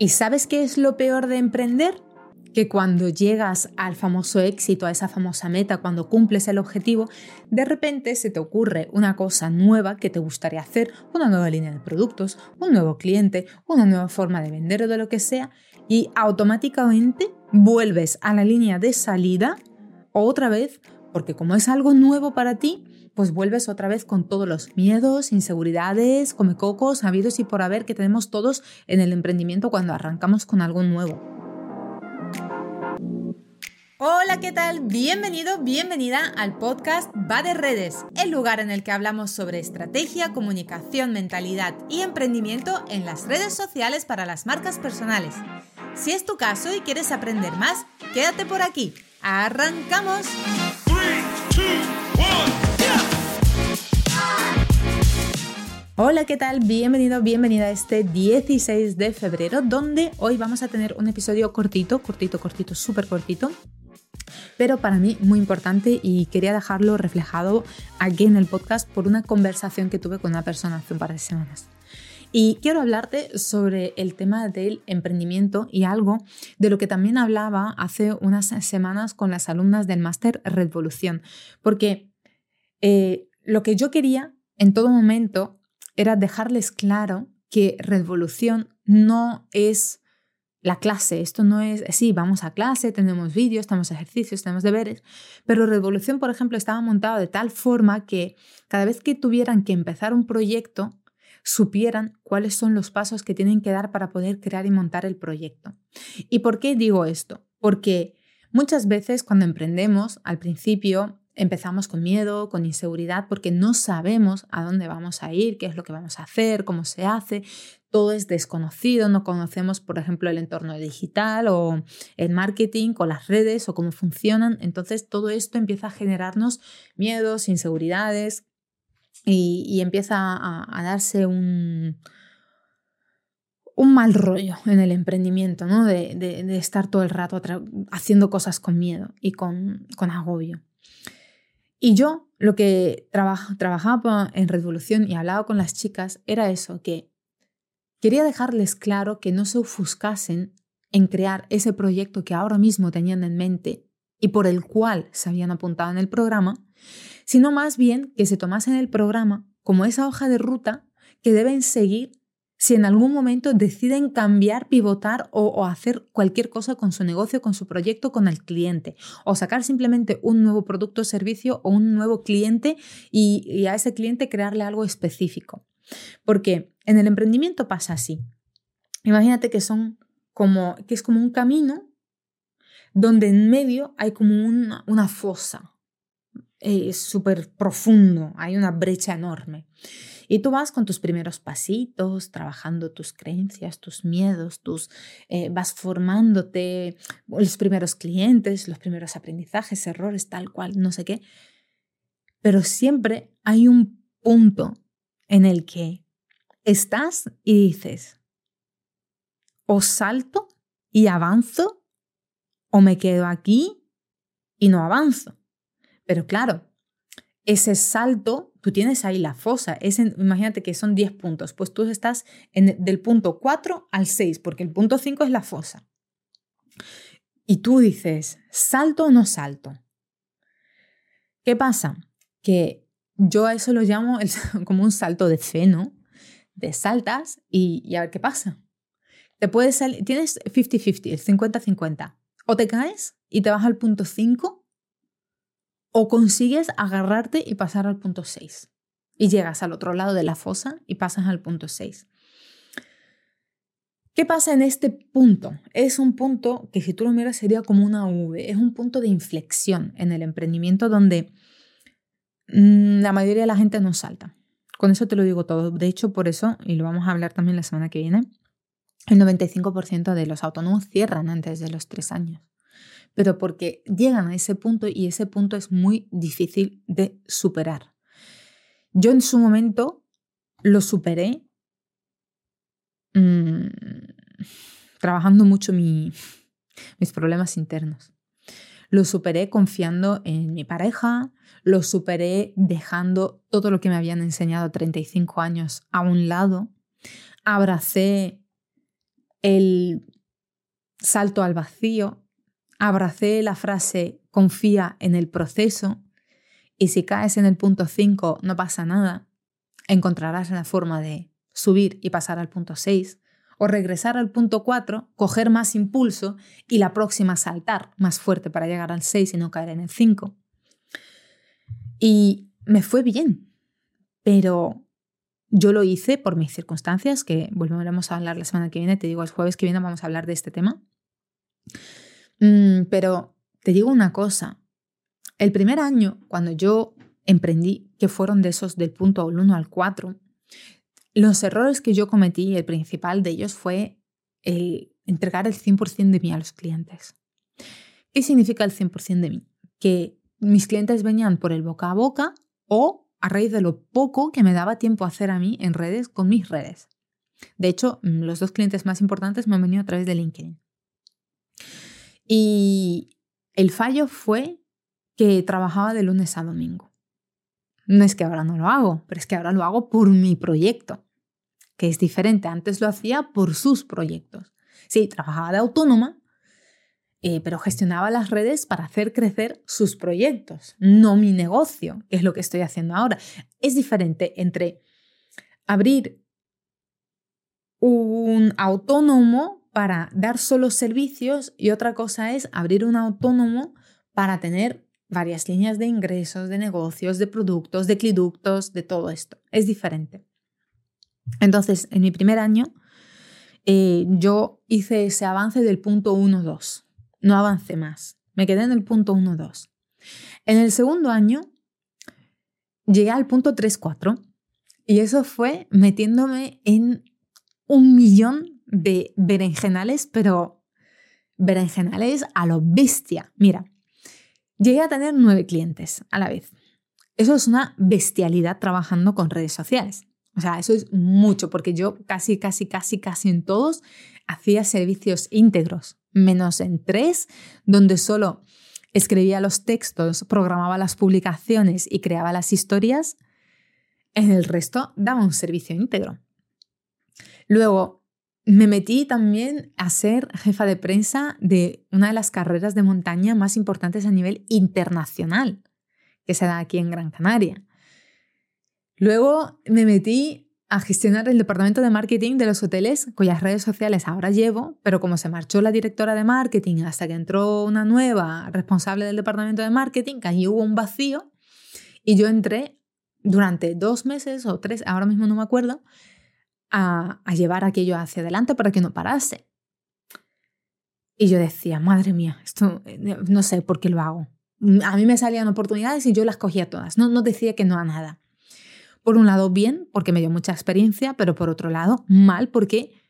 ¿Y sabes qué es lo peor de emprender? Que cuando llegas al famoso éxito, a esa famosa meta, cuando cumples el objetivo, de repente se te ocurre una cosa nueva que te gustaría hacer, una nueva línea de productos, un nuevo cliente, una nueva forma de vender o de lo que sea, y automáticamente vuelves a la línea de salida otra vez, porque como es algo nuevo para ti, pues vuelves otra vez con todos los miedos, inseguridades, comecocos, habidos y por haber que tenemos todos en el emprendimiento cuando arrancamos con algo nuevo. Hola, ¿qué tal? Bienvenido, bienvenida al podcast Va de Redes, el lugar en el que hablamos sobre estrategia, comunicación, mentalidad y emprendimiento en las redes sociales para las marcas personales. Si es tu caso y quieres aprender más, quédate por aquí. ¡Arrancamos! Hola, ¿qué tal? Bienvenido, bienvenida a este 16 de febrero, donde hoy vamos a tener un episodio cortito, cortito, cortito, súper cortito, pero para mí muy importante y quería dejarlo reflejado aquí en el podcast por una conversación que tuve con una persona hace un par de semanas. Y quiero hablarte sobre el tema del emprendimiento y algo de lo que también hablaba hace unas semanas con las alumnas del máster Revolución, porque eh, lo que yo quería en todo momento era dejarles claro que revolución no es la clase, esto no es, sí, vamos a clase, tenemos vídeos, tenemos ejercicios, tenemos deberes, pero Revolución, por ejemplo, estaba montado de tal forma que cada vez que tuvieran que empezar un proyecto, supieran cuáles son los pasos que tienen que dar para poder crear y montar el proyecto. ¿Y por qué digo esto? Porque muchas veces cuando emprendemos, al principio empezamos con miedo, con inseguridad, porque no sabemos a dónde vamos a ir, qué es lo que vamos a hacer, cómo se hace. Todo es desconocido, no conocemos, por ejemplo, el entorno digital o el marketing o las redes o cómo funcionan. Entonces, todo esto empieza a generarnos miedos, inseguridades y, empieza a, darse un, un mal rollo en el emprendimiento, ¿no? de, estar todo el rato haciendo cosas con miedo y con, con agobio. Y yo lo que trabajaba en Revolución y hablaba con las chicas era eso, que quería dejarles claro que no se ofuscasen en crear ese proyecto que ahora mismo tenían en mente y por el cual se habían apuntado en el programa, sino más bien que se tomasen el programa como esa hoja de ruta que deben seguir si en algún momento deciden cambiar, pivotar o, hacer cualquier cosa con su negocio, con su proyecto, con el cliente, o sacar simplemente un nuevo producto servicio o un nuevo cliente y, a ese cliente crearle algo específico. Porque en el emprendimiento pasa así. Imagínate que son como, que es como un camino donde en medio hay como una, fosa. Es súper profundo, hay una brecha enorme. Y tú vas con tus primeros pasitos, trabajando tus creencias, tus miedos, tus, eh, vas formándote los primeros clientes, los primeros aprendizajes, errores, tal cual, no sé qué. Pero siempre hay un punto en el que estás y dices, o salto y avanzo, o me quedo aquí y no avanzo. Pero claro, ese salto tú tienes ahí la fosa. Es imagínate que son 10 puntos, pues tú estás en, del punto 4 al 6, porque el punto 5 es la fosa. Y tú dices, ¿salto o no salto? ¿Qué pasa? Que yo a eso lo llamo como un salto de fe, ¿no? De saltas y, y a ver qué pasa. Te puedes tienes 50-50, el 50-50. O te caes y te vas al punto 5 o consigues agarrarte y pasar al punto 6. Y llegas al otro lado de la fosa y pasas al punto 6. ¿Qué pasa en este punto? Es un punto que si tú lo miras sería como una V, es un punto de inflexión en el emprendimiento donde mm, la mayoría de la gente no salta. Con eso te lo digo todo. De hecho, por eso, y lo vamos a hablar también la semana que viene, el 95% de los autónomos cierran antes de los tres años pero porque llegan a ese punto y ese punto es muy difícil de superar. Yo en su momento lo superé mm, trabajando mucho mis problemas internos. Lo superé confiando en mi pareja, lo superé dejando todo lo que me habían enseñado a 35 años a un lado, abracé el salto al vacío, abracé la frase confía en el proceso y si caes en el punto 5 no pasa nada, encontrarás la forma de subir y pasar al punto 6 o regresar al punto 4, coger más impulso y la próxima saltar más fuerte para llegar al 6 y no caer en el 5. Y me fue bien, pero yo lo hice por mis circunstancias, que volveremos a hablar la semana que viene, te digo, el jueves que viene vamos a hablar de este tema. Mm, pero te digo una cosa, el primer año, cuando yo emprendí, que fueron de esos del punto 1 al 4, los errores que yo cometí, el principal de ellos fue entregar el 100% de mí a los clientes. ¿Qué significa el 100% de mí? Que mis clientes venían por el boca a boca o a raíz de lo poco que me daba tiempo a hacer a mí en redes con mis redes. De hecho, mm, los dos clientes más importantes me han venido a través de LinkedIn. Y el fallo fue que trabajaba de lunes a domingo. No es que ahora no lo hago, pero es que ahora lo hago por mi proyecto, que es diferente. Antes lo hacía por sus proyectos. Sí, trabajaba de autónoma, eh, pero gestionaba las redes para hacer crecer sus proyectos, no mi negocio, que es lo que estoy haciendo ahora. Es diferente entre abrir un autónomo para dar solo servicios y otra cosa es abrir un autónomo para tener varias líneas de ingresos, de negocios, de productos, de cliductos, de todo esto. Es diferente. Entonces, en mi primer año, eh, yo hice ese avance del punto 1-2 no avancé más. Me quedé en el punto 1-2. En el segundo año llegué al punto 3-4 y eso fue metiéndome en un millón de berenjenales, pero berenjenales a lo bestia. Mira, llegué a tener nueve clientes a la vez. Eso es una bestialidad trabajando con redes sociales. O sea, eso es mucho, porque yo casi, casi, casi, casi en todos hacía servicios íntegros menos en tres, donde solo escribía los textos, programaba las publicaciones y creaba las historias, en el resto daba un servicio íntegro. Luego, me metí también a ser jefa de prensa de una de las carreras de montaña más importantes a nivel internacional, que se da aquí en Gran Canaria. Luego me metí a gestionar el departamento de marketing de los hoteles cuyas redes sociales ahora llevo, pero como se marchó la directora de marketing hasta que entró una nueva responsable del departamento de marketing, ahí hubo un vacío y yo entré durante dos meses o tres, ahora mismo no me acuerdo, a, llevar aquello hacia adelante para que no parase. Y yo decía, madre mía, esto no sé por qué lo hago. A mí me salían oportunidades y yo las cogía todas, no, no decía que no a nada. Por un lado, bien, porque me dio mucha experiencia, pero por otro lado, mal, porque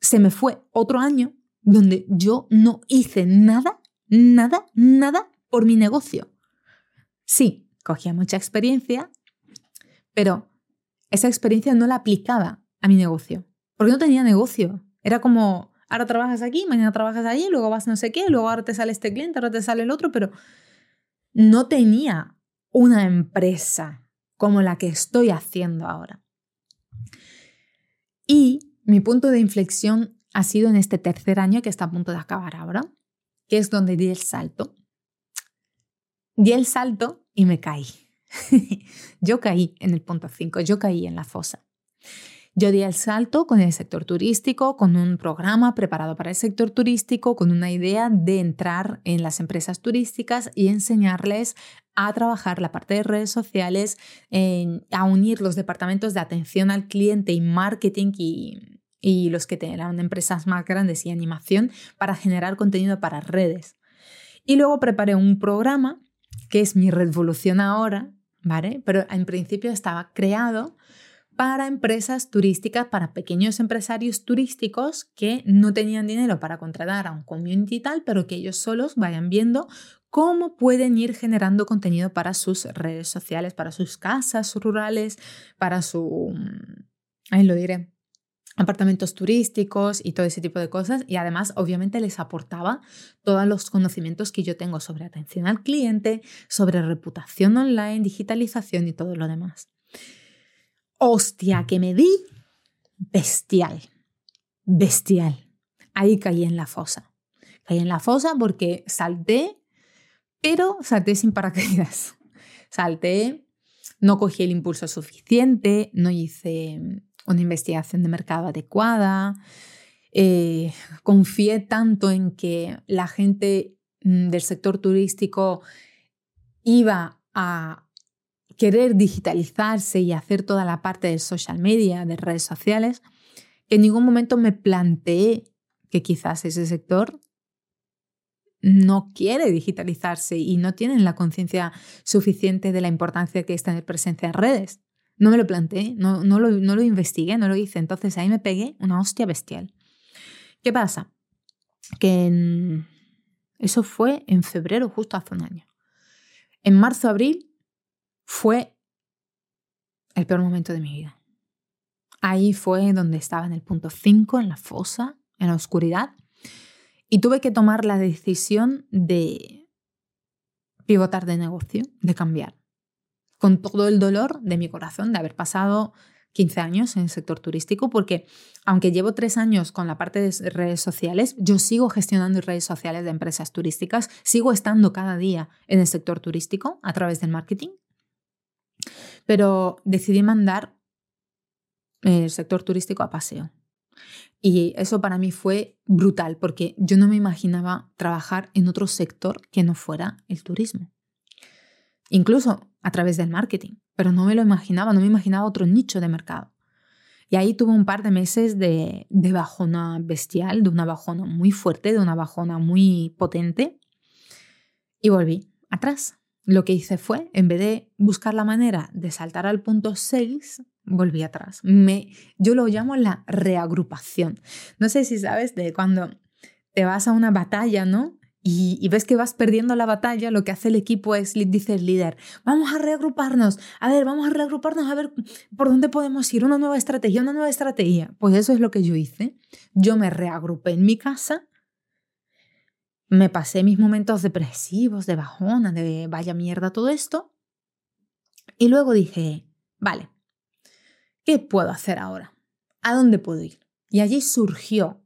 se me fue otro año donde yo no hice nada, nada, nada por mi negocio. Sí, cogía mucha experiencia, pero esa experiencia no la aplicaba a mi negocio, porque no tenía negocio. Era como, ahora trabajas aquí, mañana trabajas allí, luego vas no sé qué, luego ahora te sale este cliente, ahora te sale el otro, pero no tenía una empresa como la que estoy haciendo ahora. Y mi punto de inflexión ha sido en este tercer año que está a punto de acabar ahora, que es donde di el salto. Di el salto y me caí. yo caí en el punto 5, yo caí en la fosa. Yo di el salto con el sector turístico, con un programa preparado para el sector turístico, con una idea de entrar en las empresas turísticas y enseñarles a trabajar la parte de redes sociales, a unir los departamentos de atención al cliente y marketing y, los que eran empresas más grandes y animación para generar contenido para redes. Y luego preparé un programa que es mi revolución ahora, ¿vale? Pero en principio estaba creado para empresas turísticas, para pequeños empresarios turísticos que no tenían dinero para contratar a un community tal, pero que ellos solos vayan viendo cómo pueden ir generando contenido para sus redes sociales, para sus casas rurales, para su, mm, ahí lo diré, apartamentos turísticos y todo ese tipo de cosas. Y además, obviamente, les aportaba todos los conocimientos que yo tengo sobre atención al cliente, sobre reputación online, digitalización y todo lo demás. Hostia, que me di bestial, bestial. ahí caí en la fosa. Caí en la fosa porque salté, pero salté sin paracaídas. Salté, no cogí el impulso suficiente, no hice una investigación de mercado adecuada, eh, confié tanto en que la gente mm, del sector turístico iba a querer digitalizarse y hacer toda la parte de social media, de redes sociales, que en ningún momento me planteé que quizás ese sector no quiere digitalizarse y no tienen la conciencia suficiente de la importancia que es tener presencia en redes. No me lo planteé, no, no, lo, no lo investigué, no lo hice. Entonces ahí me pegué una hostia bestial. ¿Qué pasa? Que eso fue en febrero, justo hace un año. En marzo, abril fue el peor momento de mi vida. Ahí fue donde estaba en el punto 5, en la fosa, en la oscuridad, y tuve que tomar la decisión de pivotar de negocio, de cambiar, con todo el dolor de mi corazón de haber pasado 15 años en el sector turístico, porque aunque llevo tres años con la parte de redes sociales, yo sigo gestionando redes sociales de empresas turísticas, sigo estando cada día en el sector turístico a través del marketing, pero decidí mandar el sector turístico a paseo. Y eso para mí fue brutal porque yo no me imaginaba trabajar en otro sector que no fuera el turismo. Incluso a través del marketing, pero no me lo imaginaba, no me imaginaba otro nicho de mercado. Y ahí tuve un par de meses de, de bajona bestial, de una bajona muy fuerte, de una bajona muy potente. Y volví atrás. Lo que hice fue, en vez de buscar la manera de saltar al punto 6, volví atrás. Me, yo lo llamo la reagrupación. No sé si sabes de cuando te vas a una batalla, ¿no? Y, ves que vas perdiendo la batalla, lo que hace el equipo es, dice el líder, vamos a reagruparnos, a ver, vamos a reagruparnos, a ver por dónde podemos ir, una nueva estrategia, una nueva estrategia. Pues eso es lo que yo hice. Yo me reagrupé en mi casa, me pasé mis momentos depresivos, de bajona, de vaya mierda todo esto, y luego dije, vale, ¿Qué puedo hacer ahora? ¿A dónde puedo ir? Y allí surgió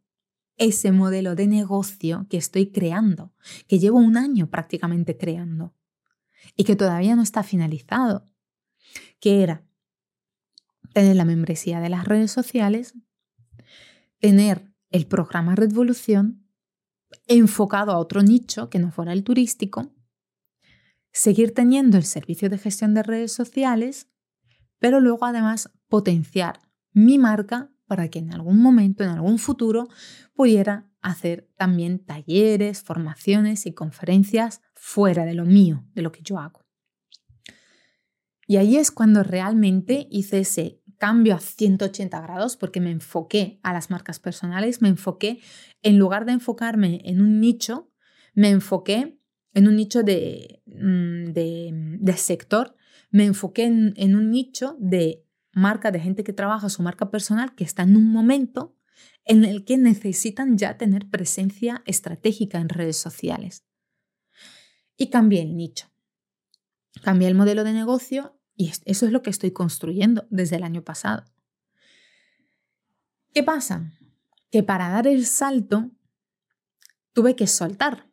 ese modelo de negocio que estoy creando, que llevo un año prácticamente creando y que todavía no está finalizado, que era tener la membresía de las redes sociales, tener el programa Revolución enfocado a otro nicho que no fuera el turístico, seguir teniendo el servicio de gestión de redes sociales, pero luego además potenciar mi marca para que en algún momento, en algún futuro, pudiera hacer también talleres, formaciones y conferencias fuera de lo mío, de lo que yo hago. Y ahí es cuando realmente hice ese cambio a 180 grados porque me enfoqué a las marcas personales, me enfoqué, en lugar de enfocarme en un nicho, me enfoqué en un nicho de, mm, de, sector, me enfoqué en un nicho de marca, de gente que trabaja su marca personal, que está en un momento en el que necesitan ya tener presencia estratégica en redes sociales. Y cambié el nicho. Cambié el modelo de negocio y eso es lo que estoy construyendo desde el año pasado. ¿Qué pasa? Que para dar el salto tuve que soltar.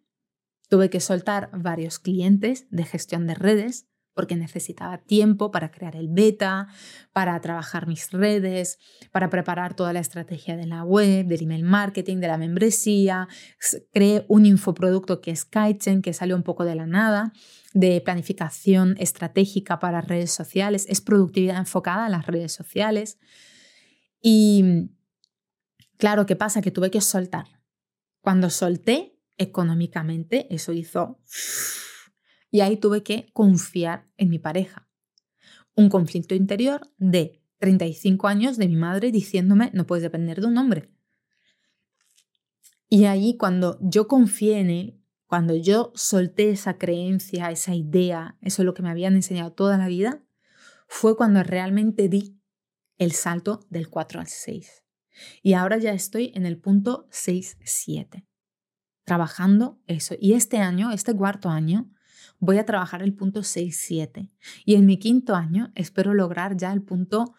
Tuve que soltar varios clientes de gestión de redes porque necesitaba tiempo para crear el beta, para trabajar mis redes, para preparar toda la estrategia de la web, del email marketing, de la membresía. Creé un infoproducto que es Kaizen, que salió un poco de la nada, de planificación estratégica para redes sociales. Es productividad enfocada a las redes sociales. Y claro, ¿qué pasa? Que tuve que soltar. Cuando solté económicamente, eso hizo y ahí tuve que confiar en mi pareja. Un conflicto interior de 35 años de mi madre diciéndome no puedes depender de un hombre. Y ahí cuando yo confié en él, cuando yo solté esa creencia, esa idea, eso es lo que me habían enseñado toda la vida, fue cuando realmente di el salto del 4 al 6. Y ahora ya estoy en el punto 6-7, trabajando eso. Y este año, este cuarto año, voy a trabajar el punto 6-7. Y en mi quinto año espero lograr ya el punto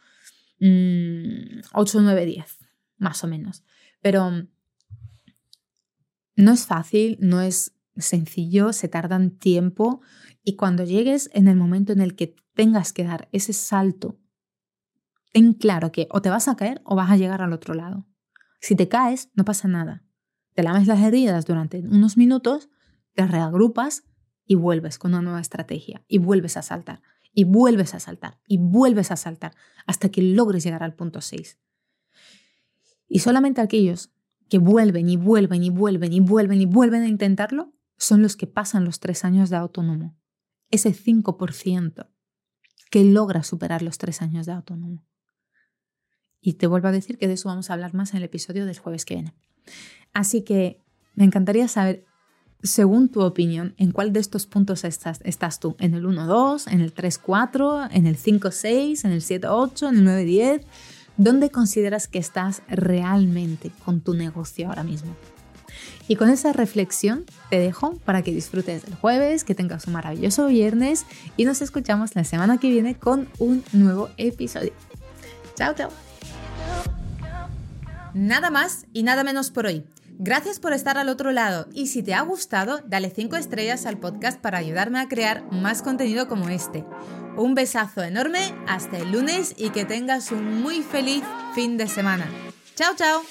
8-9-10, más o menos. Pero No es fácil, no es sencillo, se tardan tiempo y cuando llegues en el momento en el que tengas que dar ese salto, ten claro que o te vas a caer o vas a llegar al otro lado. Si te caes, no pasa nada. Te lames las heridas durante unos minutos, te reagrupas y vuelves con una nueva estrategia y vuelves a saltar y vuelves a saltar y vuelves a saltar hasta que logres llegar al punto 6. Y solamente aquellos que vuelven y vuelven y vuelven y vuelven y vuelven a intentarlo son los que pasan los tres años de autónomo. Ese 5% que logra superar los tres años de autónomo. Y te vuelvo a decir que de eso vamos a hablar más en el episodio del jueves que viene. Así que me encantaría saber, según tu opinión, en cuál de estos puntos estás, estás tú. ¿En el 1-2, en el 3-4, en el 5-6, en el 7-8, en el 9-10? ¿Dónde consideras que estás realmente con tu negocio ahora mismo? Y con esa reflexión te dejo para que disfrutes del jueves, que tengas un maravilloso viernes y nos escuchamos la semana que viene con un nuevo episodio. Chao, chao. Nada más y nada menos por hoy. Gracias por estar al otro lado y si te ha gustado, dale 5 estrellas al podcast para ayudarme a crear más contenido como este. Un besazo enorme, hasta el lunes y que tengas un muy feliz fin de semana. Chao, chao.